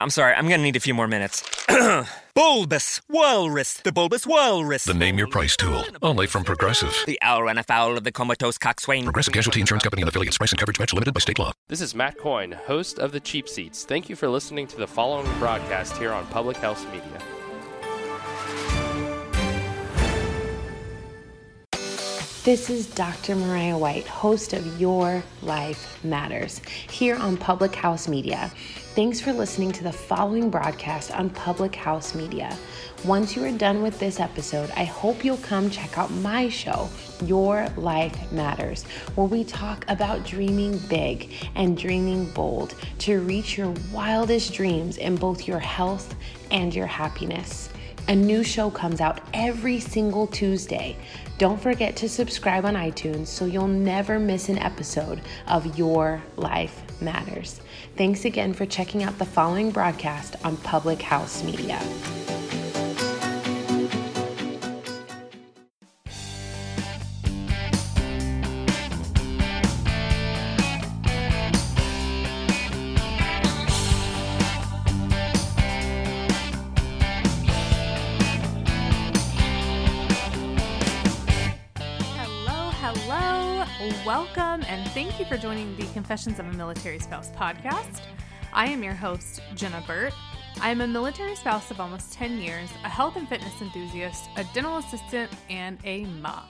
I'm sorry, I'm gonna need a few more minutes. bulbous Walrus, the Bulbous Walrus. The Name Your Price tool, only from Progressive. The owl ran afoul of the comatose coxswain. Progressive Casualty Insurance Company and affiliates. Price and coverage match limited by state law. This is Matt Coyne, host of The Cheap Seats. Thank you for listening to the following broadcast here on Public House Media. This is Dr. Mariah White, host of Your Life Matters, here on Public House Media. Thanks for listening to the following broadcast on Public House Media. Once you are done with this episode, I hope you'll come check out my show, Your Life Matters, where we talk about dreaming big and dreaming bold to reach your wildest dreams in both your health and your happiness. A new show comes out every single Tuesday. Don't forget to subscribe on iTunes so you'll never miss an episode of Your Life Matters. Thanks again for checking out the following broadcast on Public House Media. You for joining the Confessions of a Military Spouse podcast. I am your host, Jenna Burt. I am a military spouse of almost 10 years, a health and fitness enthusiast, a dental assistant, and a mom.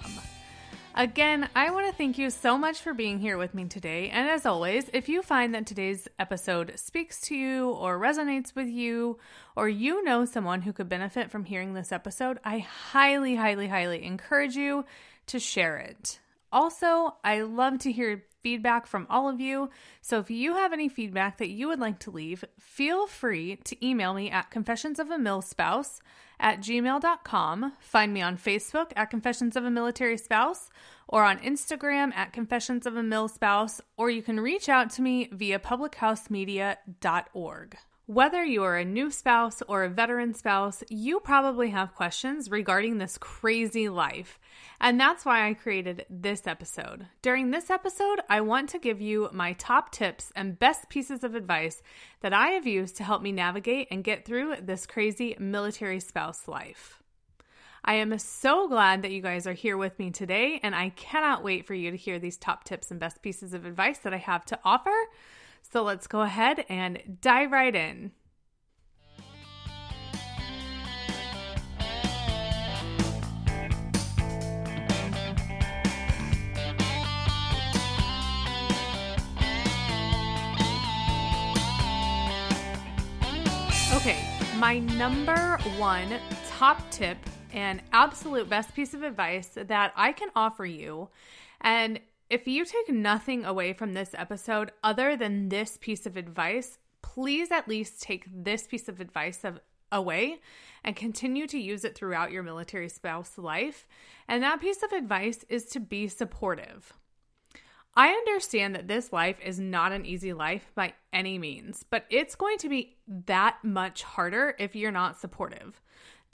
Again, I want to thank you so much for being here with me today. And as always, if you find that today's episode speaks to you or resonates with you, or you know someone who could benefit from hearing this episode, I highly, highly, highly encourage you to share it. Also, I love to hear feedback from all of you. So if you have any feedback that you would like to leave, feel free to email me at confessionsofamilspouse at gmail.com. Find me on Facebook at Confessions of a Military Spouse or on Instagram at Confessions of a Mil Spouse, or you can reach out to me via publichousemedia.org. Whether you are a new spouse or a veteran spouse, you probably have questions regarding this crazy life. And that's why I created this episode. During this episode, I want to give you my top tips and best pieces of advice that I have used to help me navigate and get through this crazy military spouse life. I am so glad that you guys are here with me today, and I cannot wait for you to hear these top tips and best pieces of advice that I have to offer. So let's go ahead and dive right in. Okay, my number one top tip and absolute best piece of advice that I can offer you, and if you take nothing away from this episode other than this piece of advice, please at least take this piece of advice of, away and continue to use it throughout your military spouse life. And that piece of advice is to be supportive. I understand that this life is not an easy life by any means, but it's going to be that much harder if you're not supportive.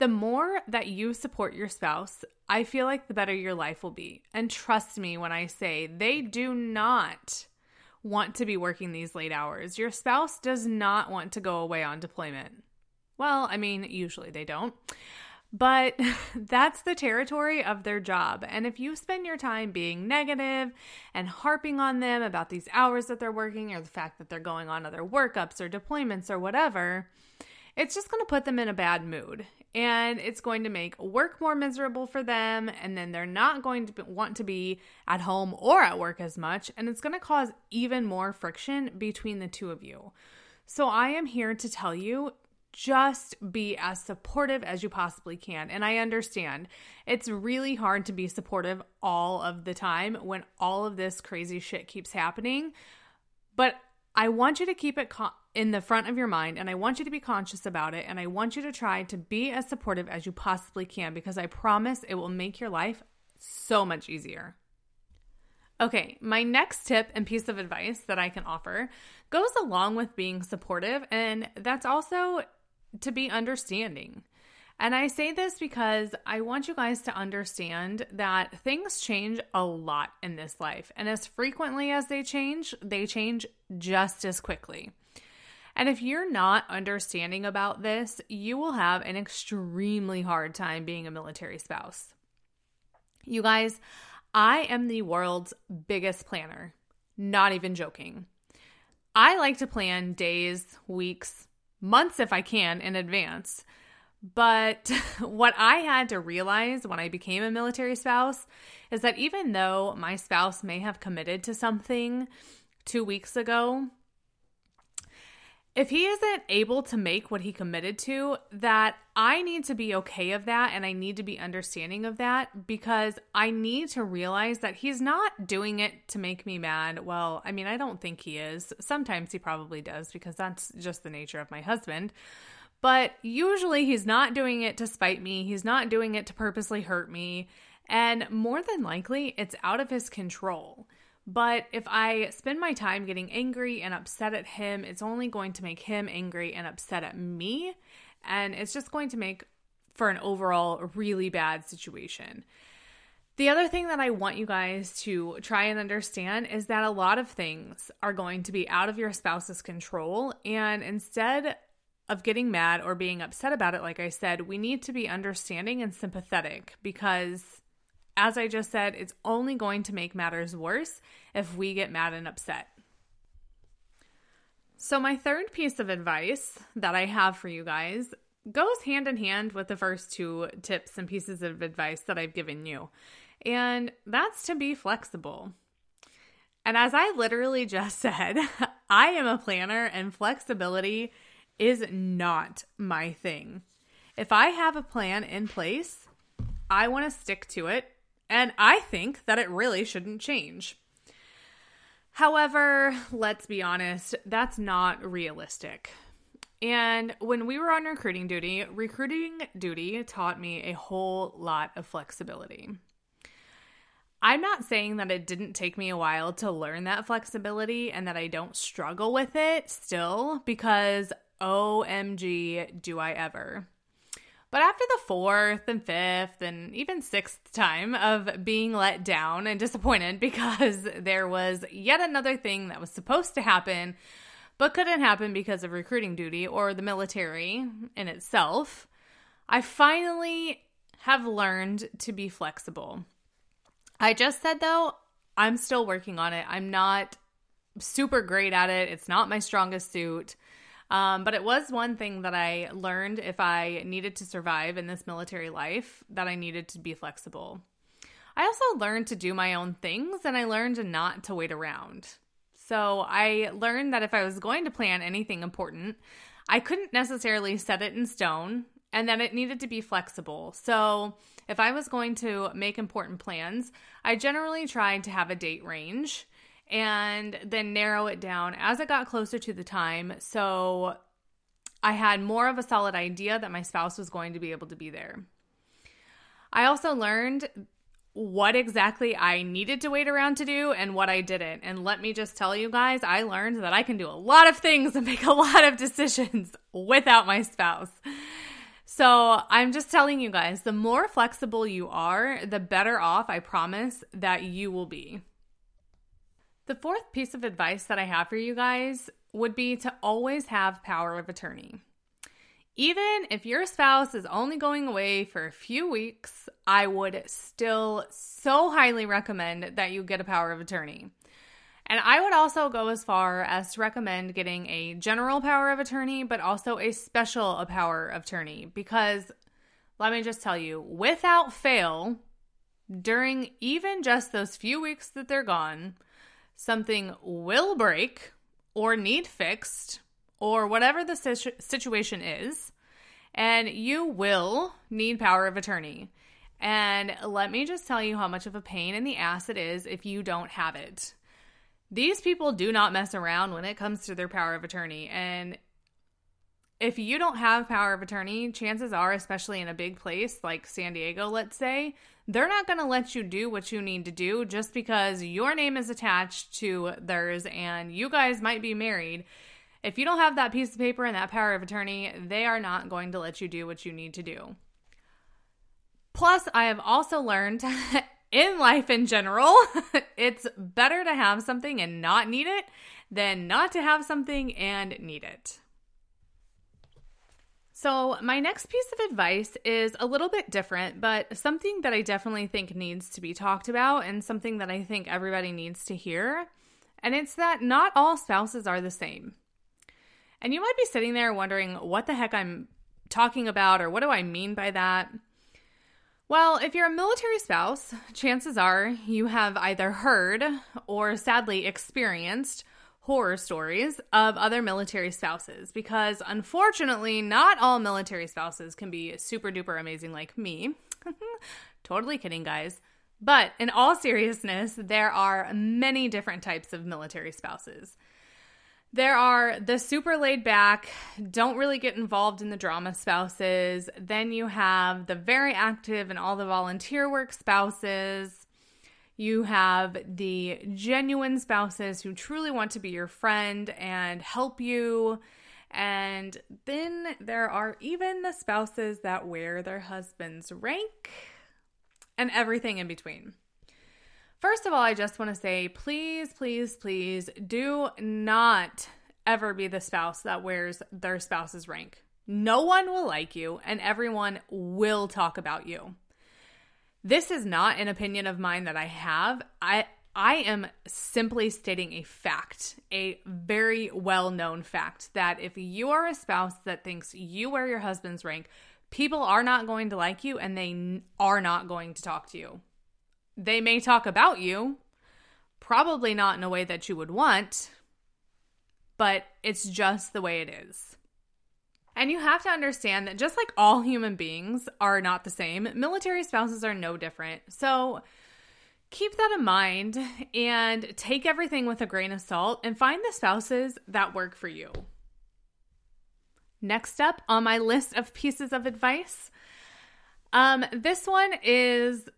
The more that you support your spouse, I feel like the better your life will be. And trust me when I say they do not want to be working these late hours. Your spouse does not want to go away on deployment. Well, I mean, usually they don't. But that's the territory of their job. And if you spend your time being negative and harping on them about these hours that they're working or the fact that they're going on other workups or deployments or whatever, it's just going to put them in a bad mood and it's going to make work more miserable for them and then they're not going to want to be at home or at work as much and it's going to cause even more friction between the two of you. So I am here to tell you just be as supportive as you possibly can. And I understand it's really hard to be supportive all of the time when all of this crazy shit keeps happening. But I want you to keep it in the front of your mind and I want you to be conscious about it. And I want you to try to be as supportive as you possibly can because I promise it will make your life so much easier. Okay, my next tip and piece of advice that I can offer goes along with being supportive, and that's also to be understanding. And I say this because I want you guys to understand that things change a lot in this life. And as frequently as they change, they change just as quickly. And if you're not understanding about this, you will have an extremely hard time being a military spouse. You guys, I am the world's biggest planner. Not even joking. I like to plan days, weeks, months if I can in advance. But what I had to realize when I became a military spouse is that even though my spouse may have committed to something two weeks ago, if he isn't able to make what he committed to, that I need to be okay of that and I need to be understanding of that because I need to realize that he's not doing it to make me mad. Well, I mean, I don't think he is. Sometimes he probably does because that's just the nature of my husband. But usually he's not doing it to spite me, he's not doing it to purposely hurt me. And more than likely, it's out of his control. But if I spend my time getting angry and upset at him, it's only going to make him angry and upset at me. And it's just going to make for an overall really bad situation. The other thing that I want you guys to try and understand is that a lot of things are going to be out of your spouse's control. And instead of getting mad or being upset about it, like I said, we need to be understanding and sympathetic because as I just said, it's only going to make matters worse if we get mad and upset. So, my third piece of advice that I have for you guys goes hand in hand with the first two tips and pieces of advice that I've given you, and that's to be flexible. And as I literally just said, I am a planner and flexibility is not my thing. If I have a plan in place, I want to stick to it and I think that it really shouldn't change. However, let's be honest, that's not realistic. And when we were on recruiting duty, recruiting duty taught me a whole lot of flexibility. I'm not saying that it didn't take me a while to learn that flexibility and that I don't struggle with it still, because OMG, do I ever. But after the fourth and fifth and even sixth time of being let down and disappointed because there was yet another thing that was supposed to happen but couldn't happen because of recruiting duty or the military in itself, I finally have learned to be flexible. I just said though, I'm still working on it. I'm not super great at it. It's not my strongest suit. Um, but it was one thing that I learned if I needed to survive in this military life, that I needed to be flexible. I also learned to do my own things and I learned not to wait around. So I learned that if I was going to plan anything important, I couldn't necessarily set it in stone and that it needed to be flexible. So if I was going to make important plans, I generally tried to have a date range and then narrow it down as it got closer to the time. So I had more of a solid idea that my spouse was going to be able to be there. I also learned what exactly I needed to wait around to do and what I didn't. And let me just tell you guys, I learned that I can do a lot of things and make a lot of decisions without my spouse. So I'm just telling you guys, the more flexible you are, the better off I promise that you will be. The fourth piece of advice that I have for you guys would be to always have power of attorney. Even if your spouse is only going away for a few weeks, I would still so highly recommend that you get a power of attorney. And I would also go as far as to recommend getting a general power of attorney, but also a special power of attorney because let me just tell you, without fail, during even just those few weeks that they're gone, something will break or need fixed or whatever the situ- situation is, and you will need power of attorney. And let me just tell you how much of a pain in the ass it is if you don't have it. These people do not mess around when it comes to their power of attorney. And if you don't have power of attorney, chances are, especially in a big place like San Diego, let's say, they're not going to let you do what you need to do just because your name is attached to theirs and you guys might be married. If you don't have that piece of paper and that power of attorney, they are not going to let you do what you need to do. Plus, I have also learned in life in general, it's better to have something and not need it than not to have something and need it. So, my next piece of advice is a little bit different, but something that I definitely think needs to be talked about and something that I think everybody needs to hear. And it's that not all spouses are the same. And you might be sitting there wondering what the heck I'm talking about or what do I mean by that? Well, if you're a military spouse, chances are you have either heard or sadly experienced horror stories of other military spouses because unfortunately, not all military spouses can be super duper amazing like me. totally kidding, guys. But in all seriousness, there are many different types of military spouses. There are the super laid back, don't really get involved in the drama spouses. Then you have the very active and all the volunteer work spouses. You have the genuine spouses who truly want to be your friend and help you. And then there are even the spouses that wear their husband's rank and everything in between. First of all, I just want to say please, please, please do not ever be the spouse that wears their spouse's rank. No one will like you, and everyone will talk about you. This is not an opinion of mine that I have. I I am simply stating a fact, a very well-known fact that if you are a spouse that thinks you wear your husband's rank, people are not going to like you and they are not going to talk to you. They may talk about you, probably not in a way that you would want, but it's just the way it is. And you have to understand that just like all human beings are not the same, military spouses are no different. So keep that in mind and take everything with a grain of salt and find the spouses that work for you. Next up on my list of pieces of advice, um, this one is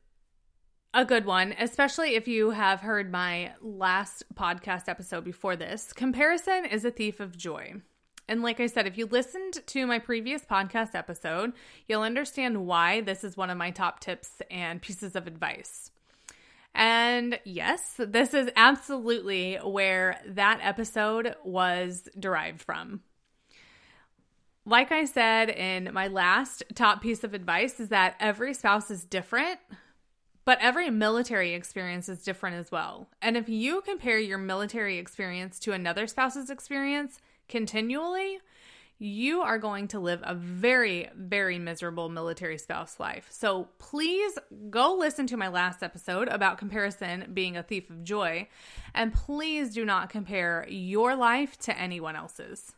a good one, especially if you have heard my last podcast episode before this. Comparison is a thief of joy. And like I said, if you listened to my previous podcast episode, you'll understand why this is one of my top tips and pieces of advice. And yes, this is absolutely where that episode was derived from. Like I said in my last top piece of advice, is that every spouse is different, but every military experience is different as well. And if you compare your military experience to another spouse's experience, continually, you are going to live a very, very miserable military spouse life. So please go listen to my last episode about comparison being a thief of joy. And please do not compare your life to anyone else's.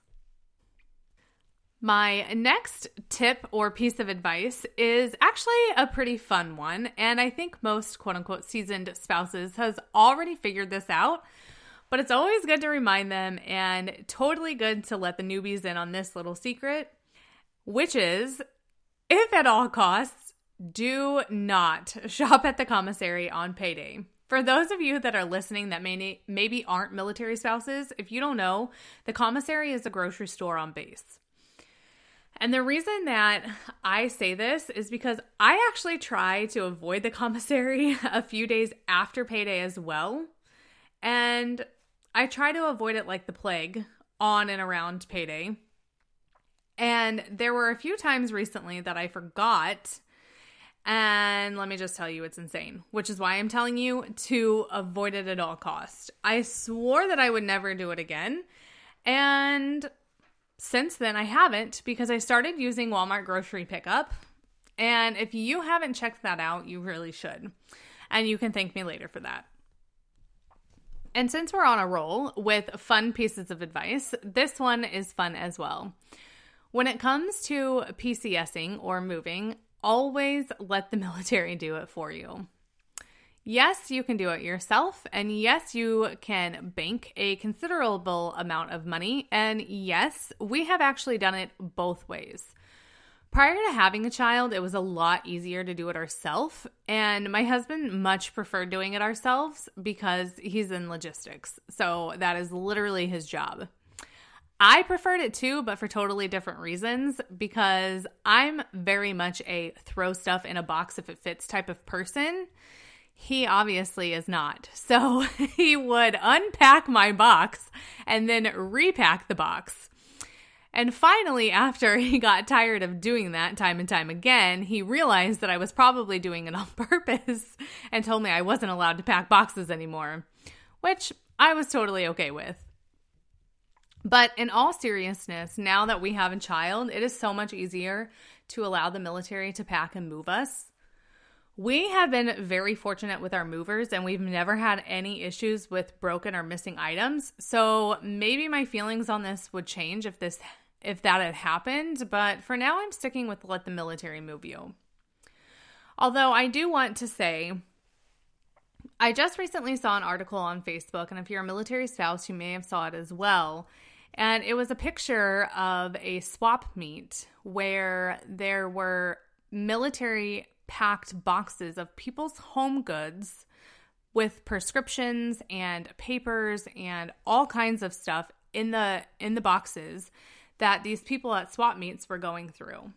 My next tip or piece of advice is actually a pretty fun one. And I think most quote unquote seasoned spouses has already figured this out but it's always good to remind them and totally good to let the newbies in on this little secret, which is if at all costs, do not shop at the commissary on payday. For those of you that are listening that may maybe aren't military spouses, if you don't know, the commissary is a grocery store on base. And the reason that I say this is because I actually try to avoid the commissary a few days after payday as well. And I try to avoid it like the plague on and around payday. And there were a few times recently that I forgot. And let me just tell you, it's insane, which is why I'm telling you to avoid it at all cost. I swore that I would never do it again. And since then, I haven't because I started using Walmart grocery pickup. And if you haven't checked that out, you really should. And you can thank me later for that. And since we're on a roll with fun pieces of advice, this one is fun as well. When it comes to PCSing or moving, always let the military do it for you. Yes, you can do it yourself, and yes, you can bank a considerable amount of money, and yes, we have actually done it both ways. Prior to having a child, it was a lot easier to do it ourselves, and my husband much preferred doing it ourselves because he's in logistics. So that is literally his job. I preferred it too, but for totally different reasons because I'm very much a throw stuff in a box if it fits type of person. He obviously is not. So he would unpack my box and then repack the box. And finally, after he got tired of doing that time and time again, he realized that I was probably doing it on purpose and told me I wasn't allowed to pack boxes anymore, which I was totally okay with. But in all seriousness, now that we have a child, it is so much easier to allow the military to pack and move us. We have been very fortunate with our movers and we've never had any issues with broken or missing items. So maybe my feelings on this would change if this if that had happened, but for now I'm sticking with let the military move you. Although I do want to say I just recently saw an article on Facebook and if you're a military spouse you may have saw it as well. And it was a picture of a swap meet where there were military packed boxes of people's home goods with prescriptions and papers and all kinds of stuff in the in the boxes that these people at swap meets were going through.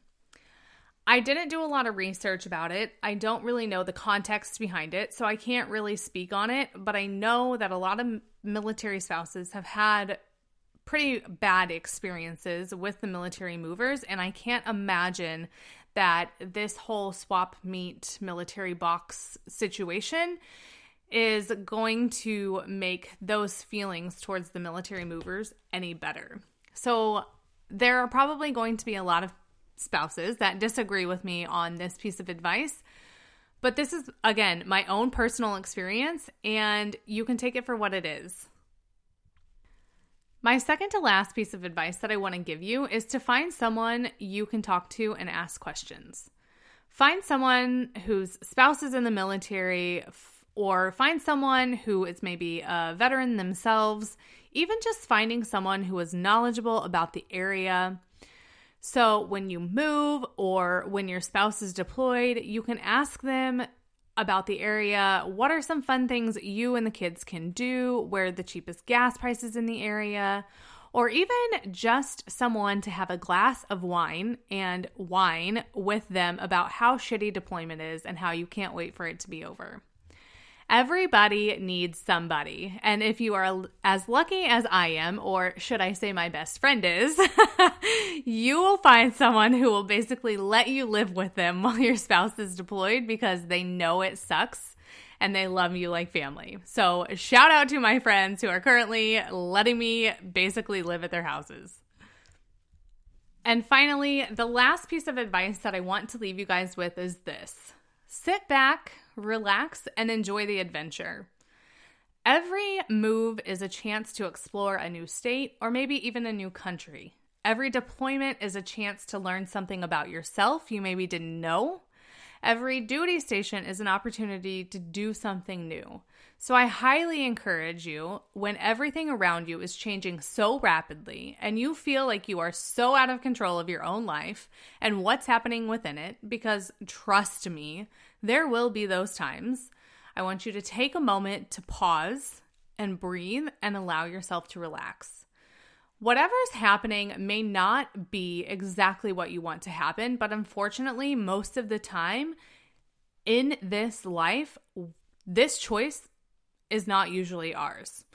I didn't do a lot of research about it. I don't really know the context behind it, so I can't really speak on it, but I know that a lot of military spouses have had pretty bad experiences with the military movers, and I can't imagine that this whole swap meet military box situation is going to make those feelings towards the military movers any better. So, there are probably going to be a lot of spouses that disagree with me on this piece of advice. But this is, again, my own personal experience, and you can take it for what it is. My second to last piece of advice that I want to give you is to find someone you can talk to and ask questions. Find someone whose spouse is in the military, or find someone who is maybe a veteran themselves, even just finding someone who is knowledgeable about the area. So, when you move or when your spouse is deployed, you can ask them about the area. What are some fun things you and the kids can do? Where the cheapest gas prices in the area? Or even just someone to have a glass of wine and wine with them about how shitty deployment is and how you can't wait for it to be over. Everybody needs somebody. And if you are as lucky as I am, or should I say my best friend is, you will find someone who will basically let you live with them while your spouse is deployed because they know it sucks and they love you like family. So, shout out to my friends who are currently letting me basically live at their houses. And finally, the last piece of advice that I want to leave you guys with is this sit back, relax, and enjoy the adventure. Every move is a chance to explore a new state or maybe even a new country. Every deployment is a chance to learn something about yourself you maybe didn't know. Every duty station is an opportunity to do something new. So I highly encourage you when everything around you is changing so rapidly and you feel like you are so out of control of your own life and what's happening within it, because trust me, there will be those times. I want you to take a moment to pause and breathe and allow yourself to relax. Whatever is happening may not be exactly what you want to happen, but unfortunately, most of the time in this life, this choice is not usually ours.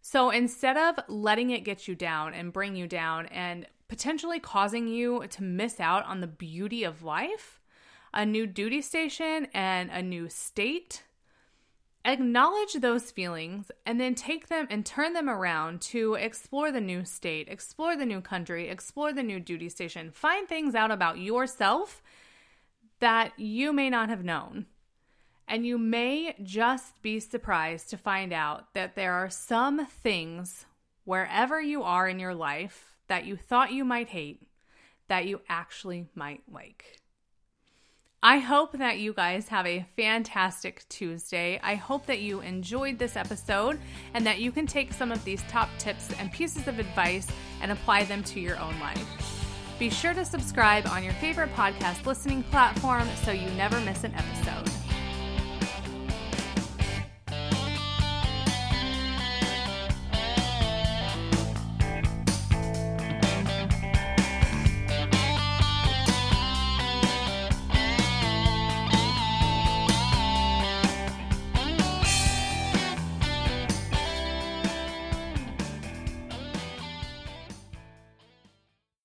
So instead of letting it get you down and bring you down and potentially causing you to miss out on the beauty of life, a new duty station and a new state, acknowledge those feelings and then take them and turn them around to explore the new state, explore the new country, explore the new duty station, find things out about yourself that you may not have known. And you may just be surprised to find out that there are some things wherever you are in your life that you thought you might hate that you actually might like. I hope that you guys have a fantastic Tuesday. I hope that you enjoyed this episode and that you can take some of these top tips and pieces of advice and apply them to your own life. Be sure to subscribe on your favorite podcast listening platform so you never miss an episode.